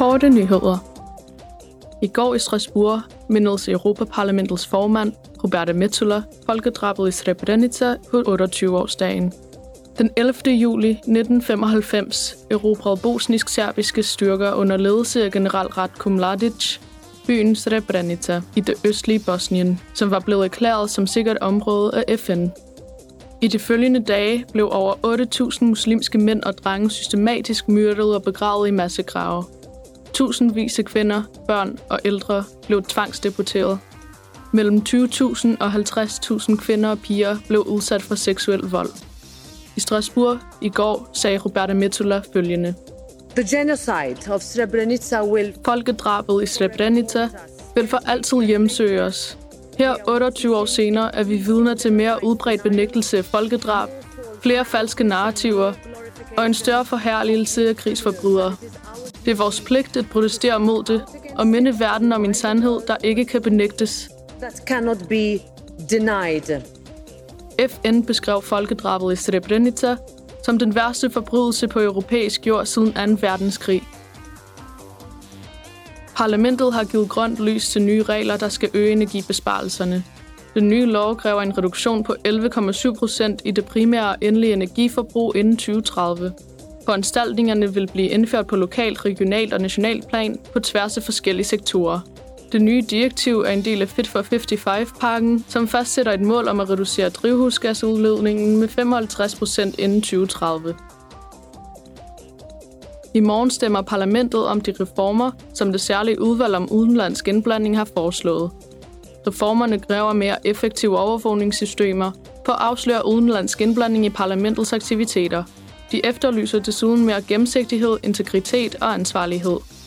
Korte nyheder. I går i Strasbourg mindedes Europaparlamentets formand, Roberta Metsola, folkedrabet i Srebrenica på 28-årsdagen. Den 11. juli 1995 erobrede bosnisk-serbiske styrker under ledelse af general Ratko Mladic byen Srebrenica i det østlige Bosnien, som var blevet erklæret som sikkert område af FN. I de følgende dage blev over 8.000 muslimske mænd og drenge systematisk myrdet og begravet i massegrave. Tusindvis af kvinder, børn og ældre blev tvangsdeporteret. Mellem 20.000 og 50.000 kvinder og piger blev udsat for seksuel vold. I Strasbourg i går sagde Roberta Metsola følgende. The genocide of Srebrenica will Folkedrabet i Srebrenica vil for altid hjemsøge os. Her 28 år senere er vi vidner til mere udbredt benægtelse af folkedrab, flere falske narrativer og en større forherligelse af krigsforbrydere. Det er vores pligt at protestere mod det og minde verden om en sandhed, der ikke kan benægtes. that cannot be denied. FN beskrev folkedrabet i Srebrenica som den værste forbrydelse på europæisk jord siden 2. verdenskrig. Parlamentet har givet grønt lys til nye regler, der skal øge energibesparelserne. Den nye lov kræver en reduktion på 11,7 procent i det primære og endelige energiforbrug inden 2030. Foranstaltningerne vil blive indført på lokalt, regionalt og nationalt plan på tværs af forskellige sektorer. Det nye direktiv er en del af Fit for 55-pakken, som fastsætter et mål om at reducere drivhusgasudledningen med 55 procent inden 2030. I morgen stemmer parlamentet om de reformer, som det særlige udvalg om udenlandsk indblanding har foreslået. Reformerne kræver mere effektive overvågningssystemer for at afsløre udenlandsk indblanding i parlamentets aktiviteter. De efterlyser desuden mere gennemsigtighed, integritet og ansvarlighed.